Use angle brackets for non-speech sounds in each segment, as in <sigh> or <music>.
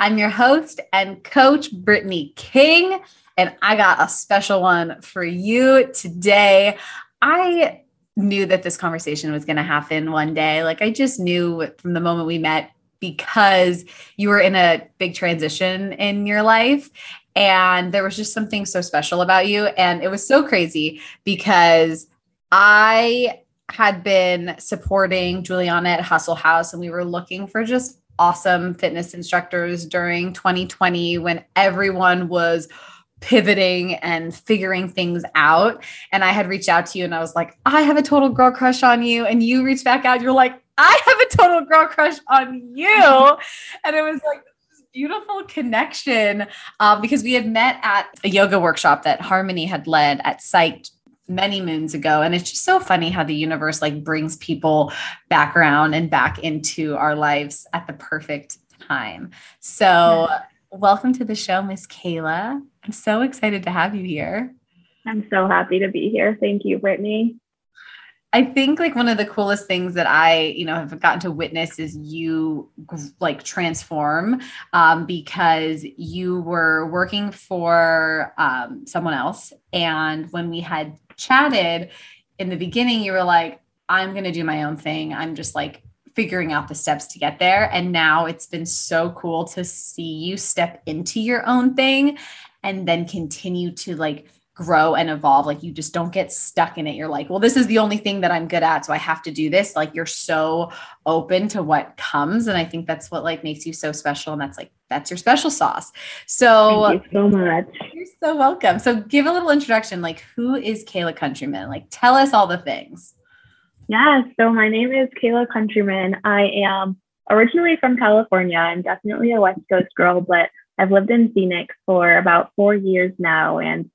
I'm your host and coach, Brittany King, and I got a special one for you today. I knew that this conversation was going to happen one day. Like, I just knew from the moment we met because you were in a big transition in your life. And there was just something so special about you. And it was so crazy because I had been supporting Juliana at Hustle House, and we were looking for just awesome fitness instructors during 2020 when everyone was pivoting and figuring things out. And I had reached out to you and I was like, I have a total girl crush on you. And you reached back out, you're like, I have a total girl crush on you. <laughs> and it was like, this beautiful connection um, because we had met at a yoga workshop that Harmony had led at Site many moons ago. And it's just so funny how the universe like brings people back around and back into our lives at the perfect time. So yeah. welcome to the show miss kayla. I'm so excited to have you here. I'm so happy to be here. Thank you brittany I think like one of the coolest things that I, you know, have gotten to witness is you like transform um, because you were working for um, someone else. And when we had chatted in the beginning, you were like, I'm going to do my own thing. I'm just like figuring out the steps to get there. And now it's been so cool to see you step into your own thing and then continue to like grow and evolve. Like you just don't get stuck in it. You're like, well, this is the only thing that I'm good at. So I have to do this. Like you're so open to what comes. And I think that's what like makes you so special. And that's like, that's your special sauce. So thank you so much. You're so welcome. So give a little introduction. Like who is Kayla Countryman? Like tell us all the things. Yeah. So my name is Kayla Countryman. I am originally from California. I'm definitely a West Coast girl, but I've lived in Phoenix for about four years now. And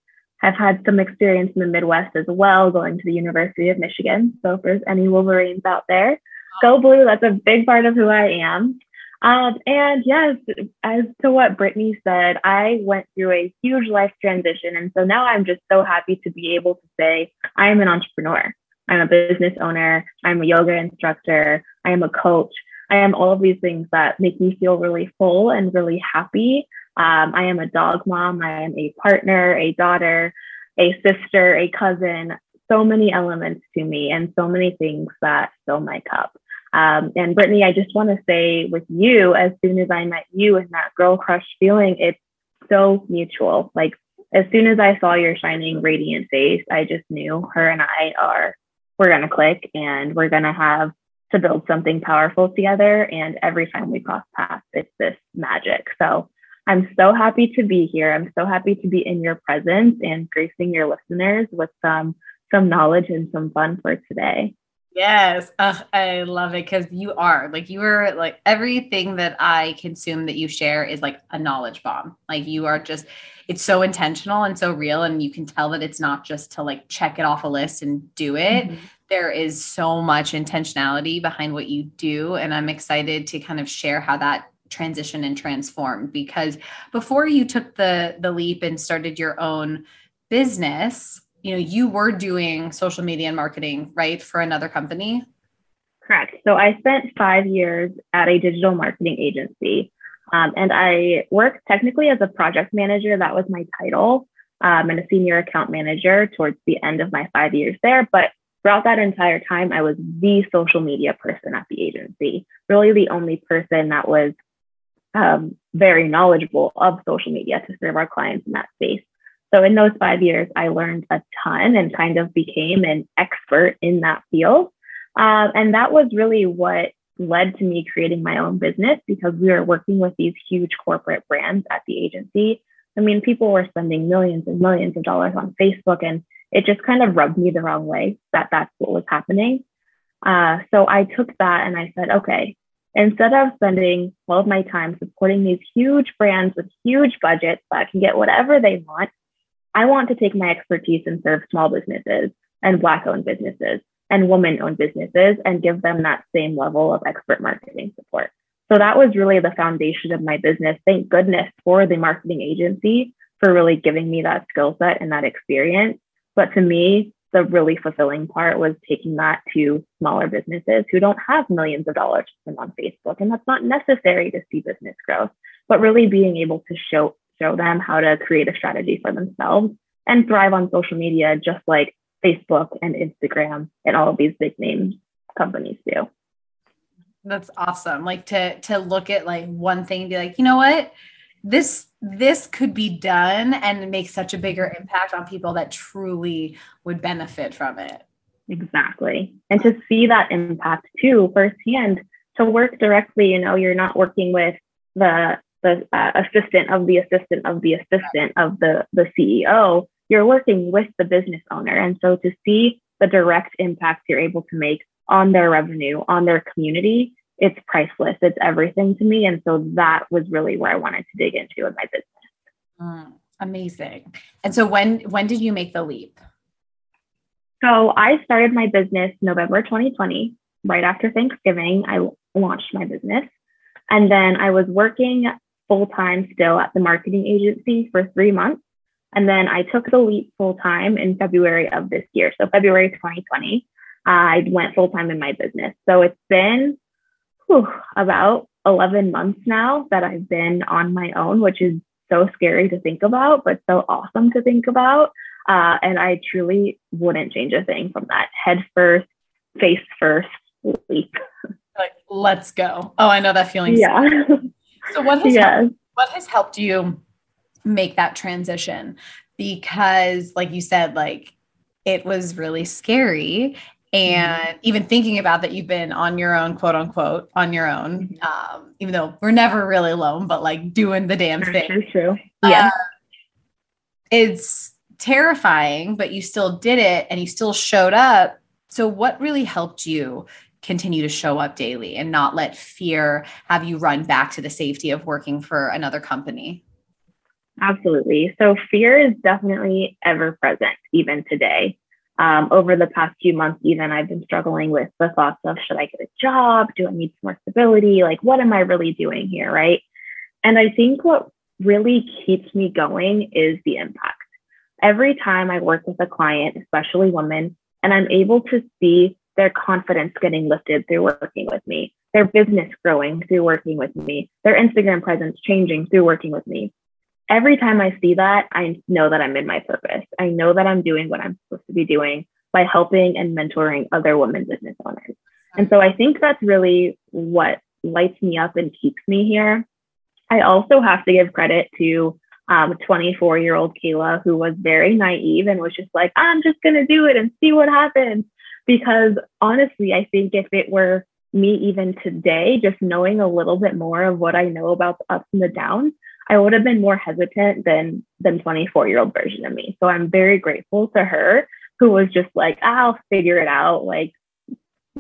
I've had some experience in the Midwest as well, going to the University of Michigan. So if there's any Wolverines out there, go blue. That's a big part of who I am. Um, and yes, as to what Brittany said, I went through a huge life transition. And so now I'm just so happy to be able to say I am an entrepreneur. I'm a business owner. I'm a yoga instructor. I am a coach. I am all of these things that make me feel really full and really happy. Um, I am a dog mom. I am a partner, a daughter, a sister, a cousin. So many elements to me, and so many things that fill my cup. Um, and Brittany, I just want to say with you, as soon as I met you and that girl crush feeling, it's so mutual. Like as soon as I saw your shining, radiant face, I just knew her and I are we're gonna click and we're gonna have to build something powerful together. And every time we cross paths, it's this magic. So I'm so happy to be here. I'm so happy to be in your presence and gracing your listeners with some some knowledge and some fun for today. Yes, uh, I love it because you are like you are like everything that I consume that you share is like a knowledge bomb. Like you are just, it's so intentional and so real, and you can tell that it's not just to like check it off a list and do it. Mm-hmm. There is so much intentionality behind what you do, and I'm excited to kind of share how that transition and transform because before you took the the leap and started your own business you know you were doing social media and marketing right for another company? Correct. So i spent five years at a digital marketing agency um, and i worked technically as a project manager. That was my title um, and a senior account manager towards the end of my five years there. But throughout that entire time i was the social media person at the agency really the only person that was um, very knowledgeable of social media to serve our clients in that space. So in those five years, I learned a ton and kind of became an expert in that field. Uh, and that was really what led to me creating my own business because we were working with these huge corporate brands at the agency. I mean, people were spending millions and millions of dollars on Facebook, and it just kind of rubbed me the wrong way that that's what was happening. Uh, so I took that and I said, okay, instead of spending all of my time supporting these huge brands with huge budgets that can get whatever they want, I want to take my expertise and serve small businesses and Black owned businesses and woman owned businesses and give them that same level of expert marketing support. So that was really the foundation of my business. Thank goodness for the marketing agency for really giving me that skill set and that experience. But to me, the really fulfilling part was taking that to smaller businesses who don't have millions of dollars to spend on Facebook. And that's not necessary to see business growth, but really being able to show show them how to create a strategy for themselves and thrive on social media, just like Facebook and Instagram and all of these big name companies do. That's awesome. Like to to look at like one thing and be like, you know what? This this could be done and make such a bigger impact on people that truly would benefit from it. Exactly. And to see that impact too firsthand, to work directly, you know, you're not working with the the uh, assistant of the assistant of the assistant of the the CEO. You're working with the business owner, and so to see the direct impact you're able to make on their revenue, on their community, it's priceless. It's everything to me. And so that was really where I wanted to dig into in my business. Mm, amazing. And so when when did you make the leap? So I started my business November 2020, right after Thanksgiving. I launched my business. And then I was working full time still at the marketing agency for three months. And then I took the leap full time in February of this year. So February 2020, I went full time in my business. So it's been whew, about 11 months now that I've been on my own, which is so scary to think about, but so awesome to think about. Uh, and I truly wouldn't change a thing from that head first, face first leap. Like, let's go. Oh, I know that feeling. Yeah. So what has yes. helped, what has helped you make that transition? Because, like you said, like it was really scary and mm-hmm. even thinking about that you've been on your own quote unquote on your own mm-hmm. um, even though we're never really alone but like doing the damn thing true, true. yeah uh, it's terrifying but you still did it and you still showed up so what really helped you continue to show up daily and not let fear have you run back to the safety of working for another company absolutely so fear is definitely ever present even today um, over the past few months, even I've been struggling with the thoughts of should I get a job? Do I need some more stability? Like, what am I really doing here? Right. And I think what really keeps me going is the impact. Every time I work with a client, especially women, and I'm able to see their confidence getting lifted through working with me, their business growing through working with me, their Instagram presence changing through working with me, every time I see that, I know that I'm in my purpose. I know that I'm doing what I'm supposed to be doing by helping and mentoring other women business owners. And so I think that's really what lights me up and keeps me here. I also have to give credit to um, 24 year old Kayla, who was very naive and was just like, I'm just going to do it and see what happens. Because honestly, I think if it were me even today, just knowing a little bit more of what I know about the ups and the downs, I would have been more hesitant than than 24 year old version of me. So I'm very grateful to her who was just like, I'll figure it out, like,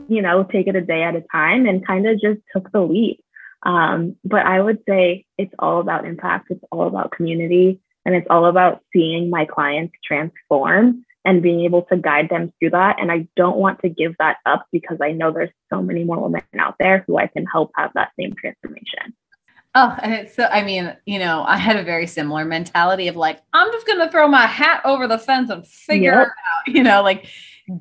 you know, take it a day at a time and kind of just took the leap. Um, but I would say it's all about impact, it's all about community, and it's all about seeing my clients transform and being able to guide them through that. And I don't want to give that up because I know there's so many more women out there who I can help have that same transformation. Oh, and it's so, I mean, you know, I had a very similar mentality of like, I'm just going to throw my hat over the fence and figure yep. it out, <laughs> you know, like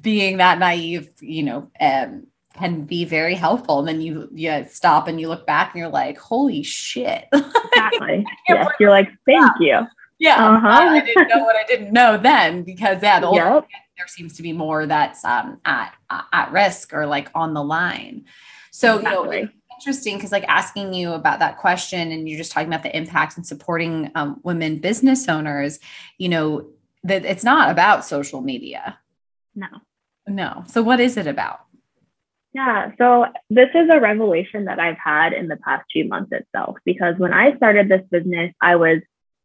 being that naive, you know, um, can be very helpful. And then you, you stop and you look back and you're like, holy shit. <laughs> Exactly. yes, you're like, thank you. Yeah. Uh-huh. I, I, didn't know what I didn't know then because yeah, the yep. there seems to be more that's um, at, at risk or like on the line. So, exactly. you know, interesting because like asking you about that question and you're just talking about the impact and supporting um, women business owners you know that it's not about social media. No. No. So what is it about? Yeah. So this is a revelation that i've had in the past few months itself because when i started this business i was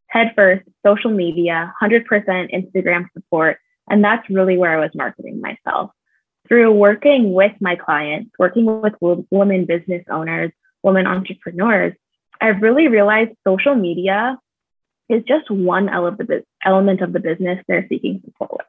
head first social media 100% instagram support and that's really where i was marketing myself through working with my clients, working with women business owners, women entrepreneurs, I've really realized social media is just one element of the business they're seeking support with.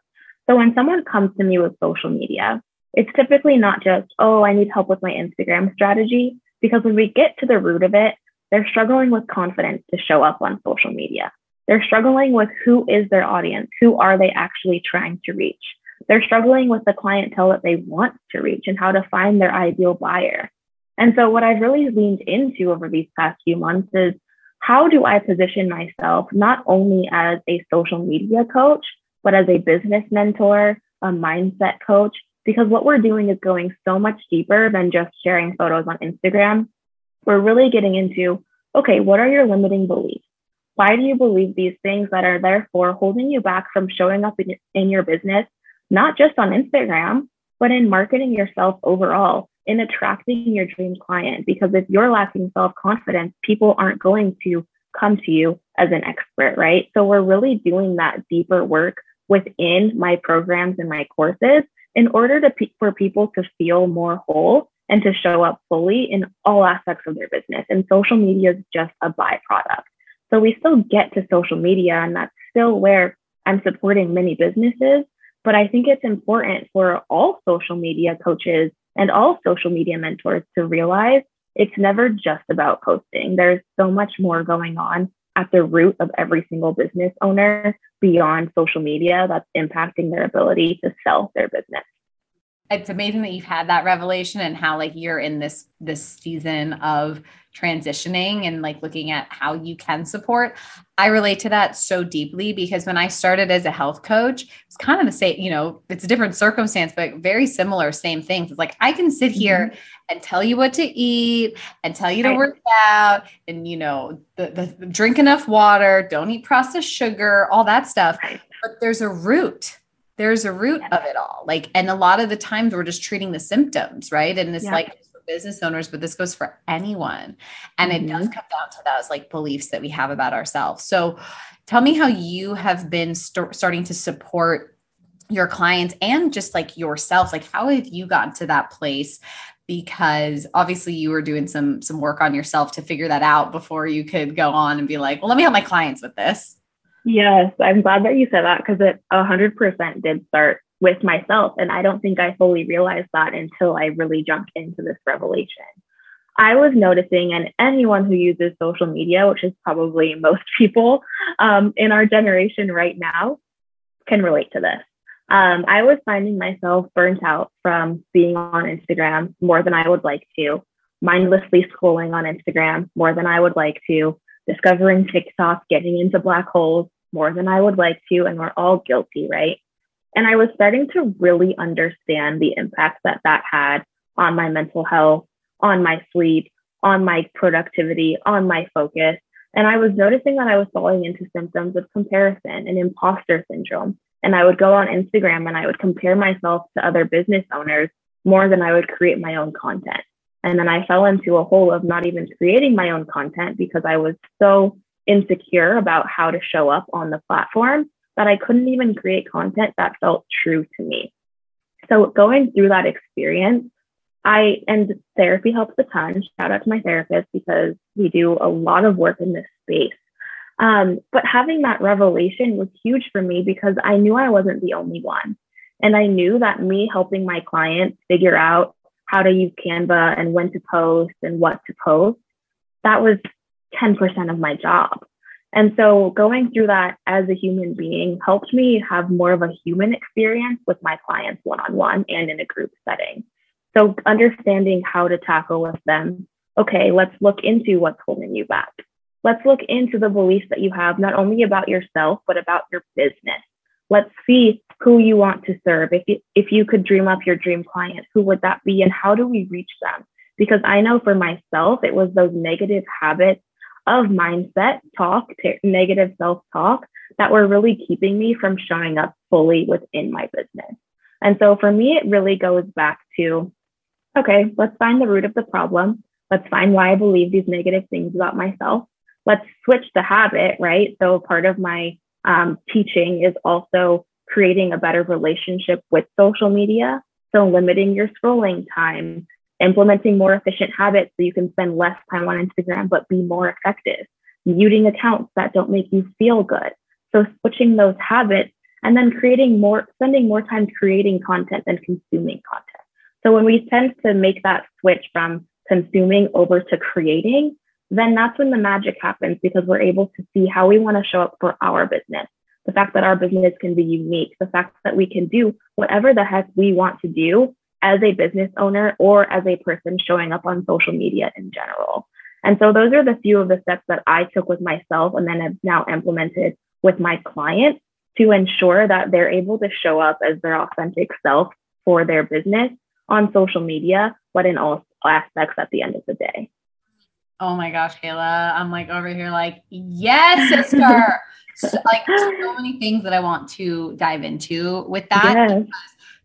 So when someone comes to me with social media, it's typically not just, oh, I need help with my Instagram strategy, because when we get to the root of it, they're struggling with confidence to show up on social media. They're struggling with who is their audience? Who are they actually trying to reach? They're struggling with the clientele that they want to reach and how to find their ideal buyer. And so, what I've really leaned into over these past few months is how do I position myself not only as a social media coach, but as a business mentor, a mindset coach? Because what we're doing is going so much deeper than just sharing photos on Instagram. We're really getting into okay, what are your limiting beliefs? Why do you believe these things that are therefore holding you back from showing up in, your business, not just on Instagram, but in marketing yourself overall, in attracting your dream client? Because if you're lacking self confidence, people aren't going to come to you as an expert, right? So we're really doing that deeper work within my programs and my courses in order to for people to feel more whole and to show up fully in all aspects of their business. And social media is just a byproduct. So we still get to social media, and that's still where I'm supporting many businesses. But I think it's important for all social media coaches and all social media mentors to realize it's never just about posting. There's so much more going on at the root of every single business owner beyond social media that's impacting their ability to sell their business it's amazing that you've had that revelation and how like you're in this this season of transitioning and like looking at how you can support. I relate to that so deeply because when i started as a health coach it's kind of the same you know it's a different circumstance but very similar same things. It's like i can sit here mm-hmm. and tell you what to eat and tell you to work out and you know the, the drink enough water don't eat processed sugar all that stuff. But there's a root there's a root yeah. of it all. Like, and a lot of the times we're just treating the symptoms, right? And it's yeah. like for business owners, but this goes for anyone. And mm-hmm. it does mm-hmm. come down to those like beliefs that we have about ourselves. So tell me how you have been st- starting to support your clients and just like yourself. Like, how have you gotten to that place? because obviously you were doing some some work on yourself to figure that out before you could go on and be like, well, let me help my clients with this. Yes, I'm glad that you said that because it 100% did start with myself. And I don't think I fully realized that until I really jumped into this revelation. I was noticing, and anyone who uses social media, which is probably <laughs> most people um, in our generation right now, can relate to this. Um, I was finding myself burnt out from being on Instagram more than I would like to, mindlessly scrolling on Instagram more than I would like to, discovering TikTok, getting into black holes more than I would like to, and we're all guilty, right? And I was starting to really understand the impact that that had on my mental health, on my sleep, on my productivity, on my focus. And I was noticing that I was falling into symptoms of comparison and imposter syndrome. And I would go on Instagram and I would compare myself to other business owners more than I would create my own content. And then I fell into a hole of not even creating my own content because I was so insecure about how to show up on the platform that I couldn't even create content that felt true to me. So going through that experience, I and therapy helps a ton. Shout out to my therapist because we do a lot of work in this space. Um, but having that revelation was huge for me because I knew I wasn't the only one. And I knew that me helping my clients figure out how to use Canva and when to post and what to post, that was 10% of my job. And so going through that as a human being helped me have more of a human experience with my clients one on one and in a group setting. So understanding how to tackle with them. Okay, let's look into what's holding you back. Let's look into the beliefs that you have, not only about yourself, but about your business. Let's see who you want to serve. If you, if you could dream up your dream client, who would that be and how do we reach them? Because I know for myself, it was those negative habits of mindset talk, t- negative self talk that were really keeping me from showing up fully within my business. And so for me, it really goes back to okay, let's find the root of the problem. Let's find why I believe these negative things about myself. Let's switch the habit, right? So part of my um, teaching is also creating a better relationship with social media So, limiting your scrolling time, implementing more efficient habits so you can spend less time on Instagram but be more effective, muting accounts that don't make you feel good. So, switching those habits and then creating more, spending more time creating content than consuming content. So, when we tend to make that switch from consuming over to creating, then that's when the magic happens because we're able to see how we want to show up for our business. The fact that our business can be unique, the fact that we can do whatever the heck we want to do as a business owner or as a person showing up on social media in general. And so those are the few of the steps that I took with myself and then have now implemented with my clients to ensure that they're able to show up as their authentic self for their business on social media, but in all aspects at the end of the day. Oh my gosh, Kayla. I'm like over here, like, yes, sister. so, <laughs> like so many things that I want to dive into with that. Yes.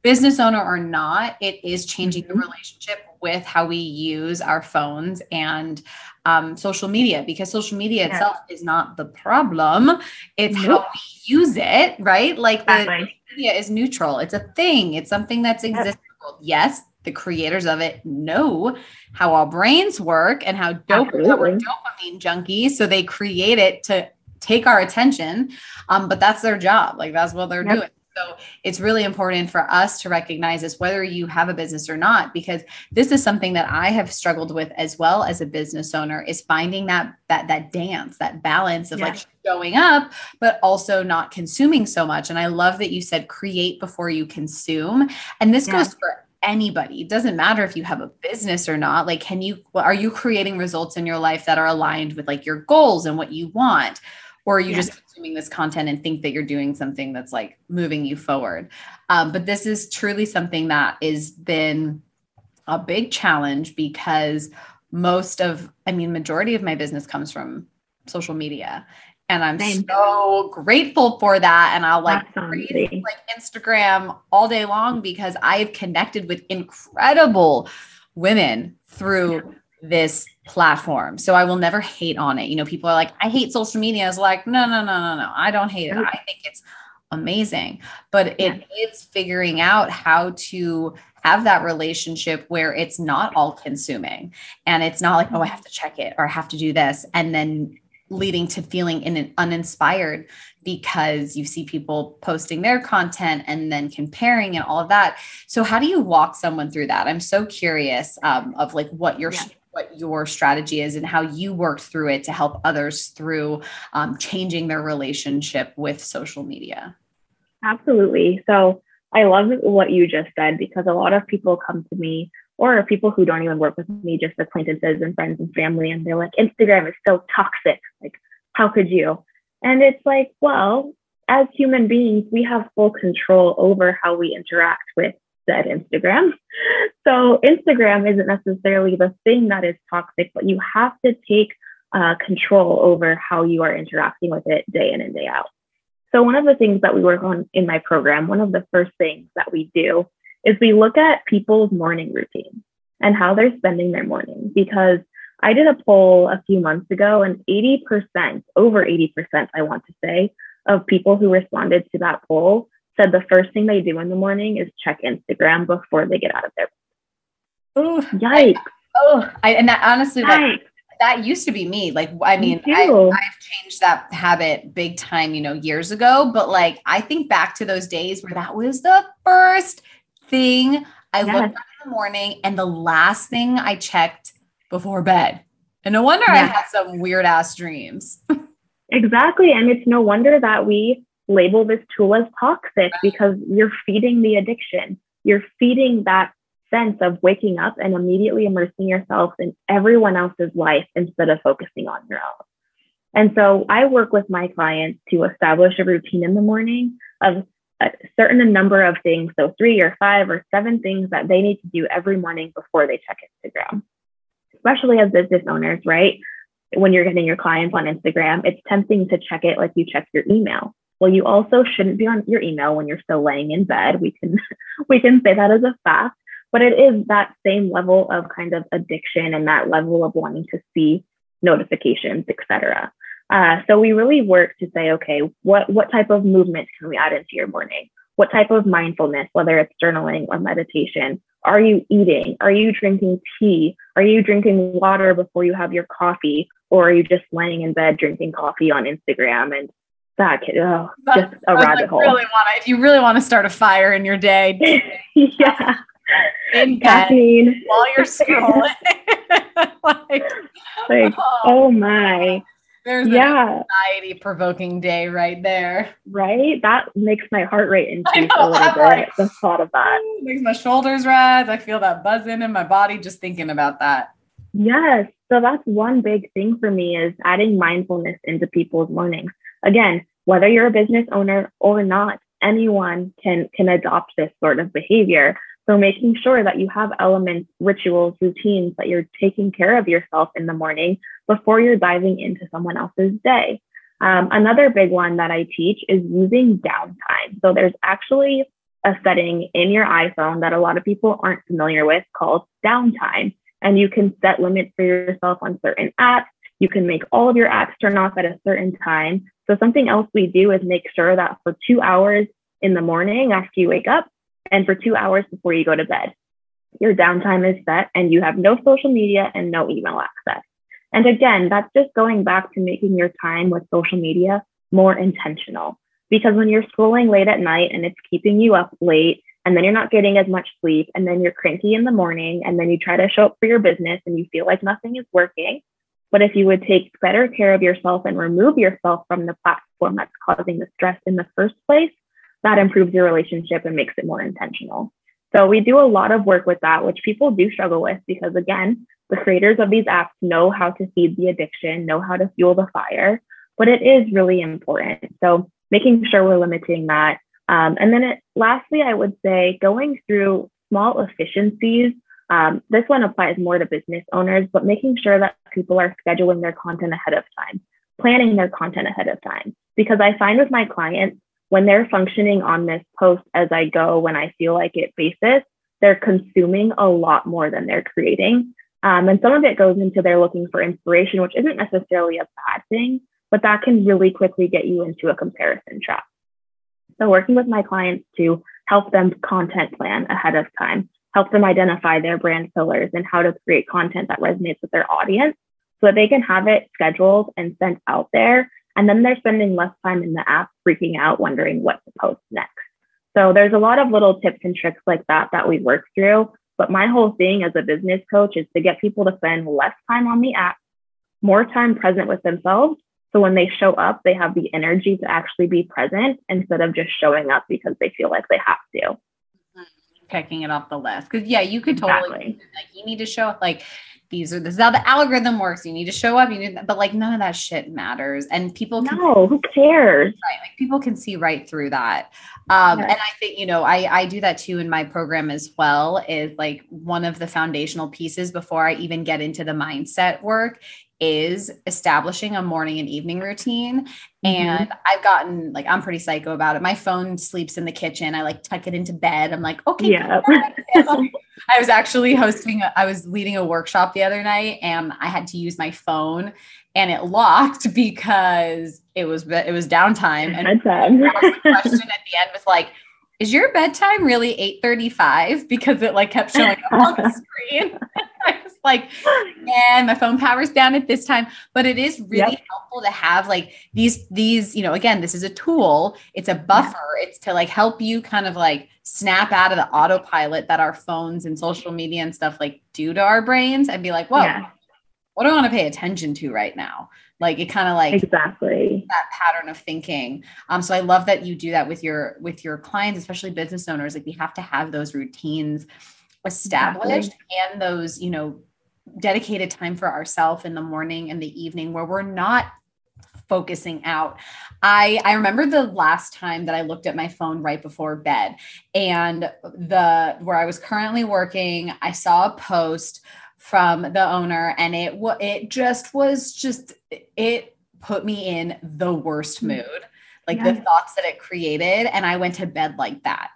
Business owner or not, it is changing mm-hmm. the relationship with how we use our phones and um, social media because social media itself is not the problem. It's nope. how we use it, right? Like the media is neutral. It's a thing. It's something that's existing. Yes, the creators of it know how our brains work and how dope we're dopamine junkies. So they create it to take our attention. Um, but that's their job. Like that's what they're yep. doing. So it's really important for us to recognize this, whether you have a business or not, because this is something that I have struggled with as well as a business owner is finding that that that dance, that balance of yeah. like showing up, but also not consuming so much. And I love that you said create before you consume. And this yeah. goes for anybody. It doesn't matter if you have a business or not. Like can you are you creating results in your life that are aligned with like your goals and what you want? Or are you yeah. just consuming this content and think that you're doing something that's like moving you forward? Um, but this is truly something that has been a big challenge because most of i mean majority of my business comes from social media and i'm so grateful for that and i'll like praise, like instagram all day long because i've connected with incredible women through this platform. So I will never hate on it. You know, people are like, I hate social media. Is like, no, no, no, no, no. I don't hate it. I think it's amazing. But it yeah. is figuring out how to have that relationship where it's not all consuming and it's not like, oh, I have to check it or I have to do this. And then leading to feeling in an uninspired because you see people posting their content and then comparing and all of that. So how do you walk someone through that? I'm so curious um, of like what your yeah what your strategy is and how you worked through it to help others through um, changing their relationship with social media. Absolutely. So I love what you just said because a lot of people come to me or people who don't even work with me, just acquaintances and friends and family, and they're like, Instagram is so toxic. Like, how could you? And it's like, well, as human beings, we have full control over how we interact with said Instagram. <laughs> So Instagram isn't necessarily the thing that is toxic, but you have to take uh, control over how you are interacting with it day in and day out. So one of the things that we work on in my program, one of the first things that we do is we look at people's morning routine and how they're spending their morning because I did a poll a few months ago and 80%, over 80%, I want to say, of people who responded to that poll said the first thing they do in the morning is check Instagram before they get out of their bed. Oh, yikes. oh, I, and that honestly, like, that used to be me. Like, I mean, me I, I've changed that habit big time, you know, years ago. But like, I think back to those days where that was the first thing I yes. looked at in the morning and the last thing I checked before bed. And no wonder yes. I had some weird ass dreams. <laughs> exactly. And it's no wonder that we label this tool as toxic because you're feeding the addiction. You're feeding that sense of waking up and immediately immersing yourself in everyone else's life instead of focusing on your own. And so I work with my clients to establish a routine in the morning of a certain number of things. So, three or five or seven things that they need to do every morning before they check Instagram, especially as business owners, right? When you're getting your clients on Instagram, it's tempting to check it like you check your email. Well, you also shouldn't be on your email when you're still laying in bed. We can <laughs> we can say that as a fact, but it is that same level of kind of addiction and that level of wanting to see notifications, etc. Uh, so we really work to say, okay, what what type of movement can we add into your morning? what type of mindfulness, whether it's journaling or meditation, are you eating? Are you drinking tea? Are you drinking water before you have your coffee? Or are you just laying in bed drinking coffee on Instagram and that kid, oh, just a rabbit like, hole. Really wanna, if you really want to start a fire in your day, <laughs> yeah, in caffeine while you're scrolling. <laughs> like, like, oh, oh my. There's yeah. anxiety provoking day right there. Right? That makes my heart rate <laughs> increase a little bit. Like, the thought of that. Makes my shoulders rise. I feel that buzzing in my body just thinking about that. Yes. So that's one big thing for me is adding mindfulness into people's mornings. Again, whether you're a business owner or not, anyone can can adopt this sort of behavior. So making sure that you have elements, rituals, routines that you're taking care of yourself in the morning before you're diving into someone else's day. Um, another big one that I teach is using downtime. So there's actually a setting in your iPhone that a lot of people aren't familiar with called downtime. And you can set limits for yourself on certain apps. You can make all of your apps turn off at a certain time. So something else we do is make sure that for two hours in the morning after you wake up and for two hours before you go to bed, your downtime is set and you have no social media and no email access. And again, that's just going back to making your time with social media more intentional. Because when you're scrolling late at night and it's keeping you up late, and then you're not getting as much sleep, and then you're cranky in the morning, and then you try to show up for your business and you feel like nothing is working. But if you would take better care of yourself and remove yourself from the platform that's causing the stress in the first place, that improves your relationship and makes it more intentional. So we do a lot of work with that, which people do struggle with because again, the creators of these apps know how to feed the addiction, know how to fuel the fire, but it is really important. So making sure we're limiting that. Um, and then it, lastly, I would say going through small efficiencies. Um, this one applies more to business owners, but making sure that people are scheduling their content ahead of time, planning their content ahead of time. Because I find with my clients, when they're functioning on this post as I go, when I feel like it basis, they're consuming a lot more than they're creating. Um, and some of it goes into they're looking for inspiration, which isn't necessarily a bad thing, but that can really quickly get you into a comparison trap. So, working with my clients to help them content plan ahead of time, help them identify their brand pillars and how to create content that resonates with their audience so that they can have it scheduled and sent out there and then they're spending less time in the app freaking out, wondering what to post next. So there's a lot of little tips and tricks like that that we work through. But my whole thing as a business coach is to get people to spend less time on the app, more time present with themselves. So when they show up, they have the energy to actually be present instead of just showing up because they feel like they have to. Checking it off the list. Cause yeah, you could totally exactly. like you need to show up like these are this is how the algorithm works. You need to show up. You need, but like none of that shit matters, and people can, no, who cares? Right, like people can see right through that. Um, yes. And I think you know, I I do that too in my program as well. Is like one of the foundational pieces before I even get into the mindset work is establishing a morning and evening routine. Mm-hmm. And I've gotten like, I'm pretty psycho about it. My phone sleeps in the kitchen. I like tuck it into bed. I'm like, okay. Yeah. <laughs> I was actually hosting, I was leading a workshop the other night and I had to use my phone and it locked <laughs> because it was, it was downtime. And the question at the end was like, is your bedtime really 8:35 because it like kept showing up on the <laughs> screen. Like, and my phone power's down at this time. But it is really yep. helpful to have like these, these, you know, again, this is a tool, it's a buffer, yeah. it's to like help you kind of like snap out of the autopilot that our phones and social media and stuff like do to our brains and be like, whoa, yeah. what do I want to pay attention to right now? like it kind of like exactly that pattern of thinking um so i love that you do that with your with your clients especially business owners like we have to have those routines established exactly. and those you know dedicated time for ourselves in the morning and the evening where we're not focusing out. I I remember the last time that I looked at my phone right before bed and the where I was currently working, I saw a post from the owner and it it just was just it put me in the worst mm. mood like yes. the thoughts that it created and i went to bed like that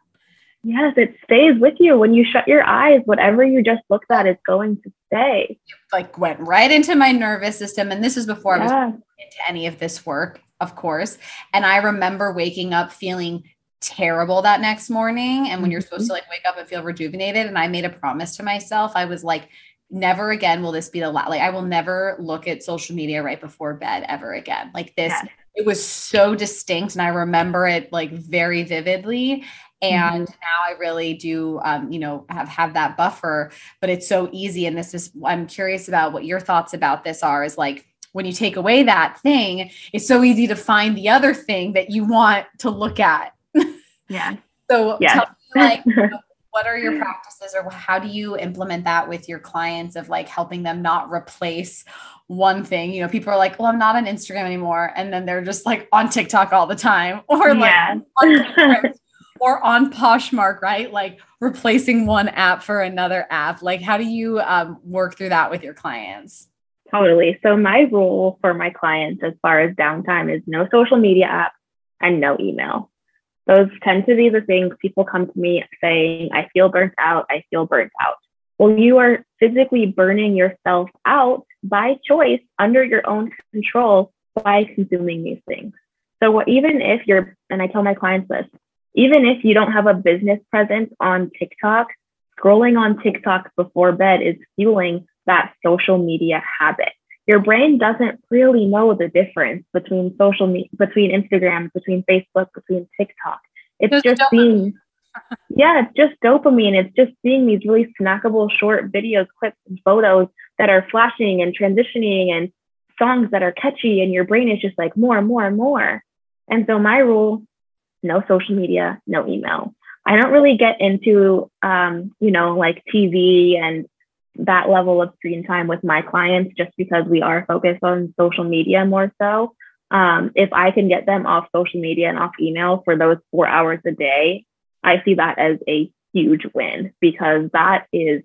yes it stays with you. When you shut your eyes whatever you just looked at is going to stay. Like went right into my nervous system and this is before yeah. i was into any of this work of course. And i remember waking up feeling terrible that next morning and when you're supposed to mm-hmm. like wake up and feel rejuvenated and i made a promise to myself i was like never again will this be the last like i will never look at social media right before bed ever again. Like this Yes. it was so distinct and i remember it like very vividly and now i really do um, you know have have that buffer but it's so easy and this is i'm curious about what your thoughts about this are is like when you take away that thing it's so easy to find the other thing that you want to look at Yeah. <laughs> so tell me like <laughs> what are your practices or how do you implement that with your clients of like helping them not replace one thing you know people are like well i'm not on instagram anymore and then they're just like on tiktok all the time <laughs> or like yeah. Or on poshmark right like replacing one app for another app like how do you um, work through that with your clients Totally. So my rule for my clients as far as downtime is no social media apps and no email. Those tend to be the things people come to me saying, I feel burnt out, I feel burnt out. Well, you are physically burning yourself out by choice under your own control by consuming these things. So what, even if you're, and I tell my clients this, even if you don't have a business presence on TikTok, scrolling on TikTok before bed is fueling that social media habit. Your brain doesn't really know the difference between social media, between Instagram, between Facebook, between TikTok. It's Just just dopamine. seeing, yeah, it's just dopamine. It's just seeing these really snackable short videos, clips, and photos that are flashing and transitioning and songs that are catchy. And your brain is just like more and more and more. And so my rule no social media, no email. I don't really get into, um, you know, like TV and that level of screen time with my clients just because we are focused on social media more so. Um, if I can get them off social media and off email for those four hours a day, I see that as a huge win because that is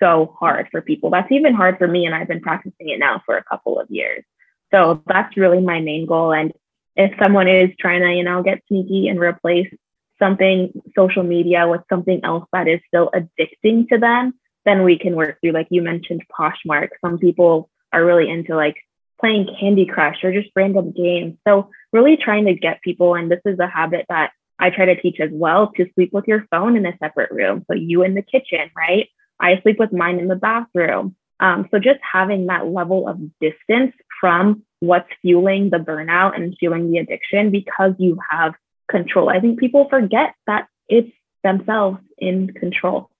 so hard for people. That's even hard for me, and I've been practicing it now for a couple of years. So that's really my main goal. And if someone is trying to, you know, get sneaky and replace something social media with something else that is still addicting to them, then we can work through, like you mentioned, Poshmark. Some people are really into like playing Candy Crush or just random games. So really trying to get people, and this is a habit that I try to teach as well, to sleep with your phone in a separate room. So you in the kitchen, right? I sleep with mine in the bathroom. Um, so just having that level of distance from what's fueling the burnout and fueling the addiction because you have control. I think people forget that it's themselves in control.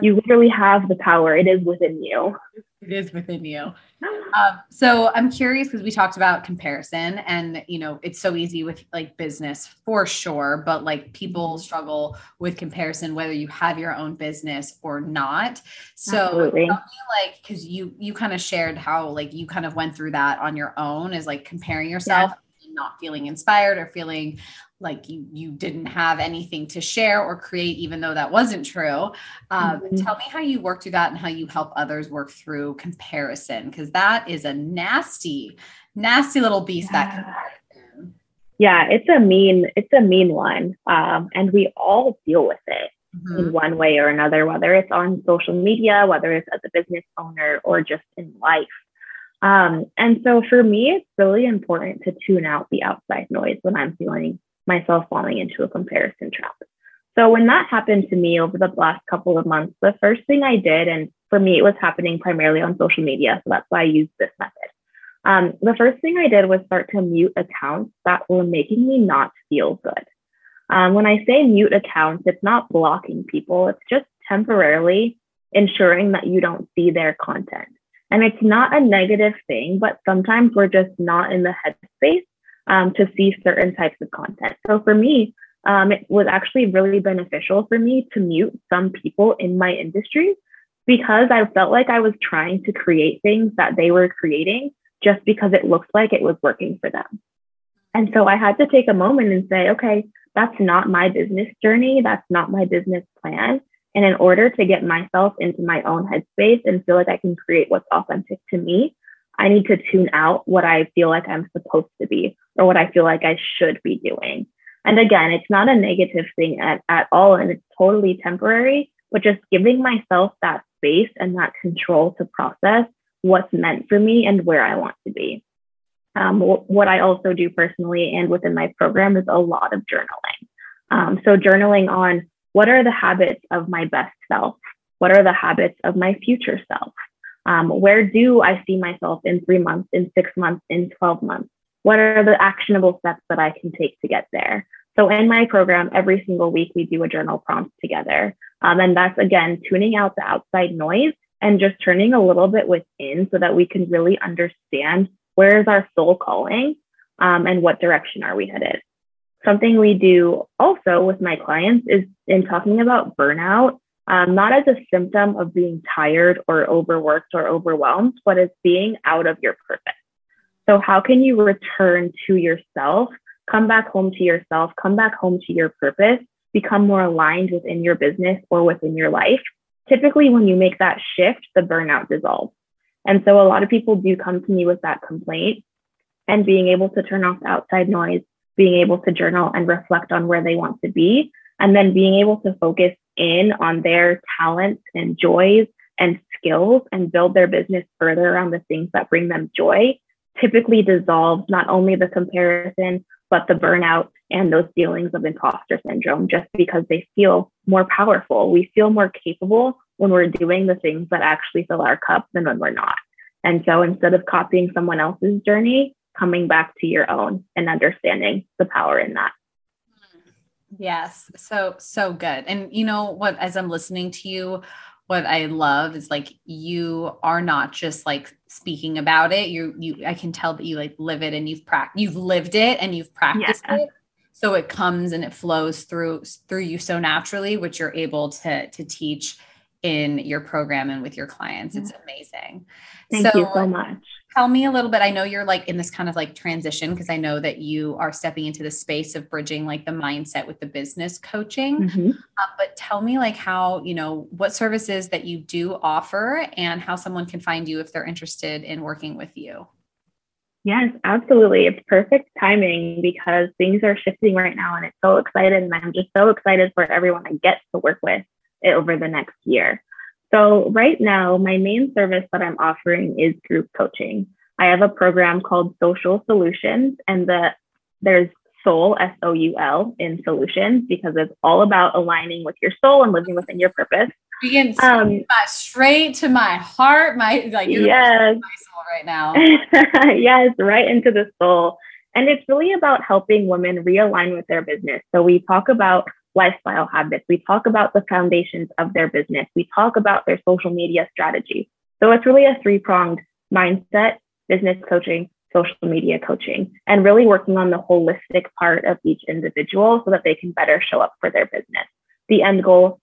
You literally have the power. It is within you. it is within you. Um, so i'm curious because we talked about comparison and you know it's so easy with like business for sure but like people struggle with comparison whether you have your own business or not. So me, like because you you kind of shared how like you kind of went through that on your own is like comparing yourself and not feeling inspired or feeling like you you didn't have anything to share or create even though that wasn't true um, Mhm. tell me how you work through that and how you help others work through comparison because that is a nasty nasty little beast that Yeah. comparison. Yeah, it's a mean, it's a mean one. Um, and we all deal with it. Mhm. in one way or another, whether it's on social media, whether it's as a business owner, or just in life. Um, and so for me, it's really important to tune out the outside noise when I'm feeling myself falling into a comparison trap. So when that happened to me over the last couple of months, the first thing I did, and for me, it was happening primarily on social media. So that's why I used this method. Um, the first thing I did was start to mute accounts that were making me not feel good. Um, when I say mute accounts, it's not blocking people, it's just temporarily ensuring that you don't see their content. And it's not a negative thing, but sometimes we're just not in the headspace um, to see certain types of content. So for me, um, it was actually really beneficial for me to mute some people in my industry because I felt like I was trying to create things that they were creating just because it looked like it was working for them. And so I had to take a moment and say, okay, that's not my business journey. That's not my business plan. And in order to get myself into my own headspace and feel like I can create what's authentic to me, I need to tune out what I feel like I'm supposed to be or what I feel like I should be doing. And again, it's not a negative thing at, at all. And it's totally temporary, but just giving myself that space and that control to process what's meant for me and where I want to be. Um, what I also do personally and within my program is a lot of journaling. Um, so, journaling on what are the habits of my best self? What are the habits of my future self? Um, where do I see myself in three months, in six months, in 12 months? What are the actionable steps that I can take to get there? So, in my program, every single week we do a journal prompt together. Um, and that's again tuning out the outside noise and just turning a little bit within so that we can really understand where is our soul calling um, and what direction are we headed. Something we do also with my clients is in talking about burnout, um, not as a symptom of being tired or overworked or overwhelmed, but as being out of your purpose. So, how can you return to yourself, come back home to yourself, come back home to your purpose, become more aligned within your business or within your life? Typically, when you make that shift, the burnout dissolves. And so, a lot of people do come to me with that complaint and being able to turn off outside noise being able to journal and reflect on where they want to be, and then being able to focus in on their talents and joys and skills and build their business further around the things that bring them joy typically dissolves not only the comparison, but the burnout and those feelings of imposter syndrome just because they feel more powerful. We feel more capable when we're doing the things that actually fill our cup than when we're not. And so instead of copying someone else's journey, coming back to your own and understanding the power in that. Yes. So, so good. And you know what, as I'm listening to you, what I love is like you are not just like speaking about it. You, you, I can tell that you like live it and you've practiced, you've lived it and you've practiced yeah. it. So it comes and it flows through, through you so naturally, which you're able to, to teach in your program and with your clients. It's amazing. Thank so, you so much tell me a little bit. I know you're like in this kind of like transition because I know that you are stepping into the space of bridging like the mindset with the business coaching. Mm-hmm. Uh, but tell me like how, you know, what services that you do offer and how someone can find you if they're interested in working with you. Yes, absolutely. It's perfect timing because things are shifting right now and it's so excited. And I'm just so excited for everyone I get to work with over the next year. So, right now, my main service that I'm offering is group coaching. I have a program called Social Solutions, and the there's soul S O U L in solutions because it's all about aligning with your soul and living within your purpose. Begin um, straight to my heart, my like yes, my soul right now. <laughs> yes, right into the soul. And it's really about helping women realign with their business. So we talk about lifestyle habits. We talk about the foundations of their business. We talk about their social media strategy. So it's really a three pronged mindset, business coaching, social media coaching, and really working on the holistic part of each individual so that they can better show up for their business. The end goal,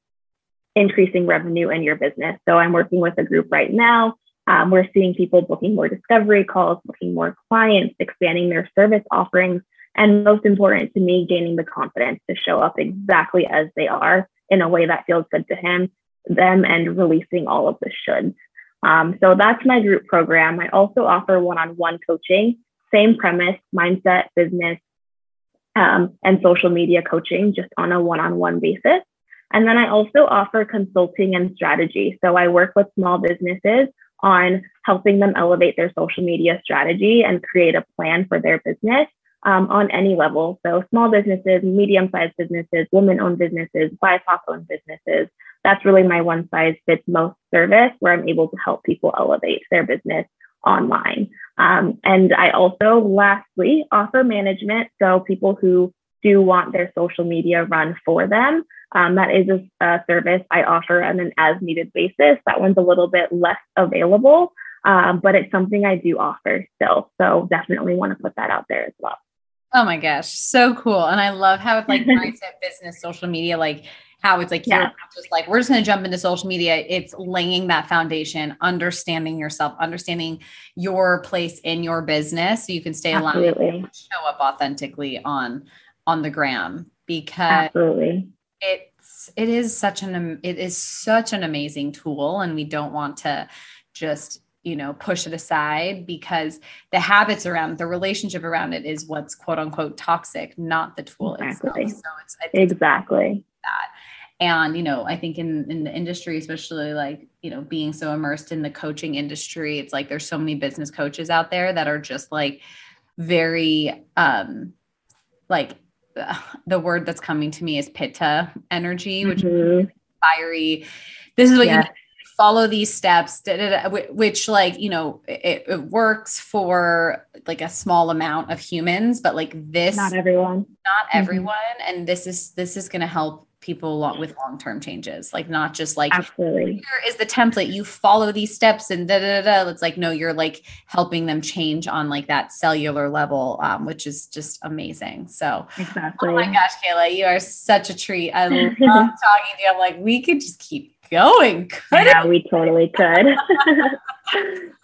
increasing revenue in your business. So I'm working with a group right now. Um, we're seeing people booking more discovery calls, booking more clients, expanding their service offerings, and most important to me, gaining the confidence to show up exactly as they are in a way that feels good to him, them, and releasing all of the shoulds. Um, so that's my group program. I also offer one-on-one coaching, same premise, mindset, business, um, and social media coaching, just on a one-on-one basis. And then I also offer consulting and strategy. So I work with small businesses on helping them elevate their social media strategy and create a plan for their business um, on any level. So small businesses, medium-sized businesses, women-owned businesses, BIPOC-owned businesses. That's really my one size fits most service where I'm able to help people elevate their business online. Um, and I also, lastly, offer management. So people who do want their social media run for them. Um, that is a, a, service I offer on an as needed basis. That one's a little bit less available, um, but it's something I do offer still. So definitely want to put that out there as well. Oh my gosh, so cool. And I love how it's like <laughs> mindset business, social media, like how it's like yeah. you're just like, we're just gonna jump into social media. It's laying that foundation, understanding yourself, understanding your place in your business so you can stay aligned and show up authentically on on the gram because Absolutely. it's it is such an it is such an amazing tool and we don't want to just you know push it aside because the habits around the relationship around it is what's quote unquote toxic not the tool exactly. itself so it's, it's exactly that and you know i think in in the industry especially like you know being so immersed in the coaching industry it's like there's so many business coaches out there that are just like very um like uh, the word that's coming to me is pitta energy, which mm-hmm. is fiery. This is what yeah. you follow these steps da, da, da, which like you know it, it, works for like a small amount of humans but like this not everyone. Not mm-hmm. everyone and this is this is going to help people a lot with long-term changes like not just like absolutely. here is the template you follow these steps and da da da it's like no you're like helping them change on like that cellular level um, which is just amazing so. Exactly. Oh my gosh kayla you are such a treat i love <laughs> talking to you i'm like we could just keep going. Yeah, we totally could. <laughs>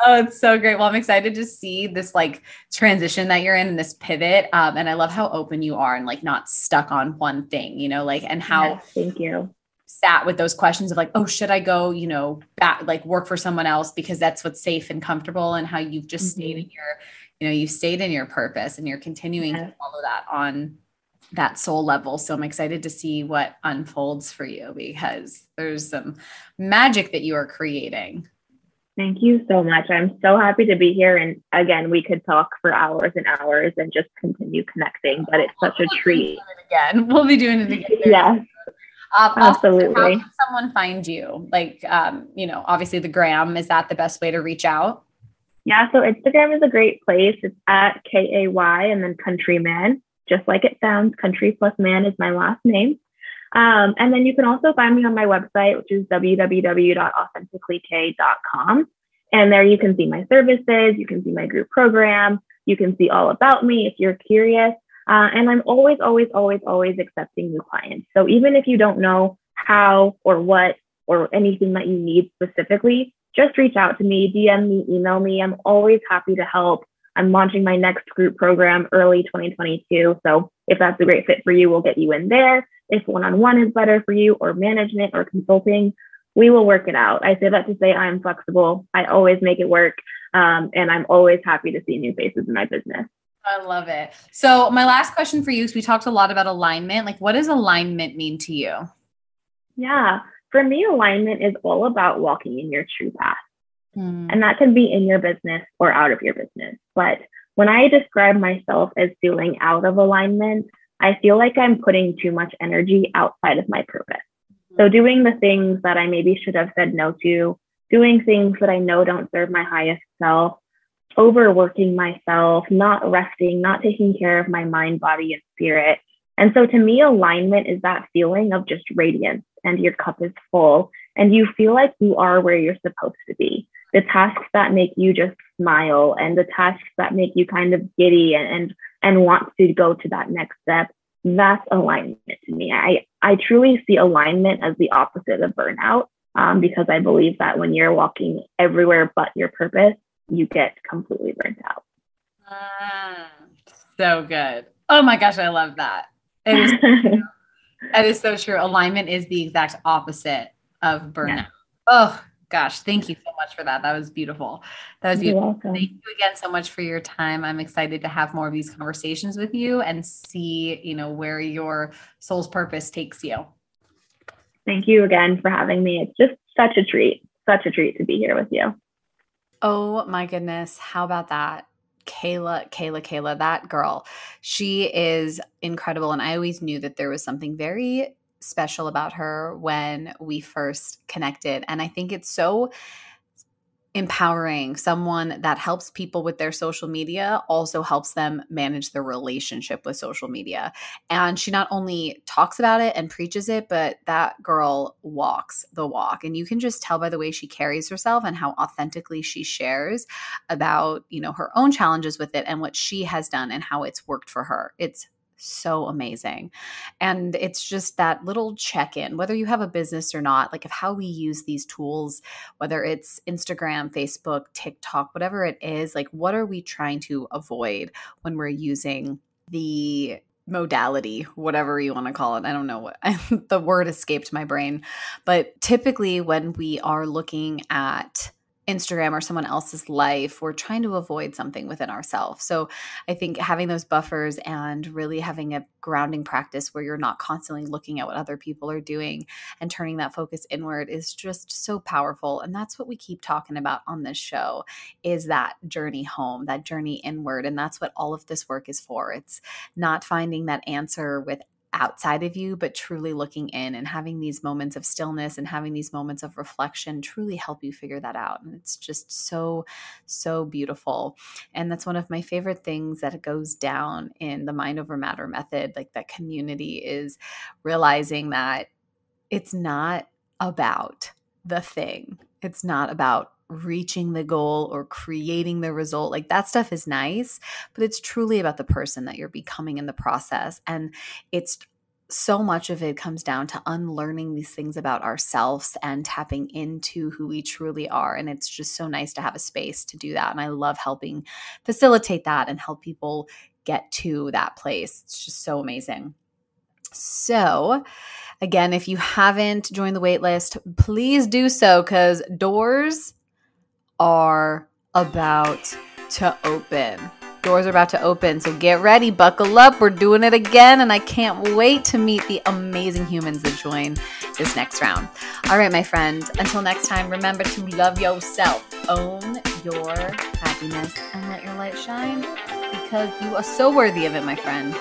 oh, it's so great. Well, I'm excited to see this like transition that you're in and this pivot. Um, and I love how open you are and like not stuck on one thing, you know, like and how yes, thank you sat with those questions of like, oh, should I go, you know, back like work for someone else because that's what's safe and comfortable and how you've just mm-hmm. stayed in your, you know, you stayed in your purpose and you're continuing yes. to follow that on that soul level. So I'm excited to see what unfolds for you because there's some magic that you are creating. Thank you so much. I'm so happy to be here. And again, we could talk for hours and hours and just continue connecting, but it's such a treat. again, <laughs> we'll be doing it again. yes. Um, Absolutely. How can someone find you? Like, um, you know, obviously the gram, is that the best way to reach out? Yeah. So Instagram is a great place. It's at K A Y and then countryman just like it sounds. Country plus man is my last name. Um, and then you can also find me on my website, which is www.authenticallyk.com. And there you can see my services, you can see my group program, you can see all about me if you're curious. Uh, and I'm always, always, always, always accepting new clients. So even if you don't know how or what or anything that you need specifically, just reach out to me, DM me, email me. I'm always happy to help. I'm launching my next group program early 2022. So if that's a great fit for you, we'll get you in there. If one on one is better for you, or management or consulting, we will work it out. I say that to say I'm flexible. I always make it work. Um, and I'm always happy to see new faces in my business. I love it. So, my last question for you is we talked a lot about alignment. Like, what does alignment mean to you? Yeah. For me, alignment is all about walking in your true path. Mm. And that can be in your business or out of your business. But when I describe myself as feeling out of alignment, I feel like I'm putting too much energy outside of my purpose. So, doing the things that I maybe should have said no to, doing things that I know don't serve my highest self, overworking myself, not resting, not taking care of my mind, body, and spirit. And so, to me, alignment is that feeling of just radiance and your cup is full and you feel like you are where you're supposed to be the tasks that make you just smile and the tasks that make you kind of giddy and, and, and want to go to that next step, that's alignment to me. I, I truly see alignment as the opposite of burnout um, because I believe that when you're walking everywhere but your purpose, you get completely burnt out. Mm, so good. Oh my gosh, I love that. It is, <laughs> that is so true. Alignment is the exact opposite of burnout. Yeah. Oh, gosh, thank you so much for that. That was beautiful. That was beautiful. Thank you again so much for your time. I'm excited to have more of these conversations with you and see, you know, where your soul's purpose takes you. Thank you again for having me. It's just such a treat, such a treat to be here with you. Oh my goodness. How about that? Kayla, Kayla, Kayla, that girl, she is incredible. And I always knew that there was something very special about her when we first connected. And I think it's so empowering. Someone that helps people with their social media also helps them manage their relationship with social media. And she not only talks about it and preaches it but that girl walks the walk. And you can just tell by the way she carries herself and how authentically she shares about you know her own challenges with it and what she has done and how it's worked for her. It's so amazing. And it's just that little check in, whether you have a business or not, like of how we use these tools, whether it's Instagram, Facebook, TikTok, whatever it is, like what are we trying to avoid when we're using the modality, whatever you want to call it. I don't know what <laughs> the word escaped my brain. But typically, when we are looking at Instagram or someone else's life, we're trying to avoid something within ourselves. So I think having those buffers and really having a grounding practice where you're not constantly looking at what other people are doing and turning that focus inward is just so powerful. And that's what we keep talking about on this show is that journey home, that journey inward. And that's what all of this work is for. It's not finding that answer with outside of you, but truly looking in and having these moments of stillness and having these moments of reflection truly help you figure that out. And it's just so, so beautiful. And that's one of my favorite things that goes down in the mind over matter method, like that community is realizing that it's not about the thing. It's not about reaching the goal or creating the result. Like that stuff is nice, but it's truly about the person that you're becoming in the process. And it's so much of it comes down to unlearning these things about ourselves and tapping into who we truly are. And it's just so nice to have a space to do that. And I love helping facilitate that and help people get to that place. It's just so amazing. So, again, if you haven't joined the waitlist, please do so because doors are about to open. Doors are about to open, so get ready, buckle up. We're doing it again, and I can't wait to meet the amazing humans that join this next round. All right, my friend, until next time, remember to love yourself, own your happiness, and let your light shine because you are so worthy of it, my friend.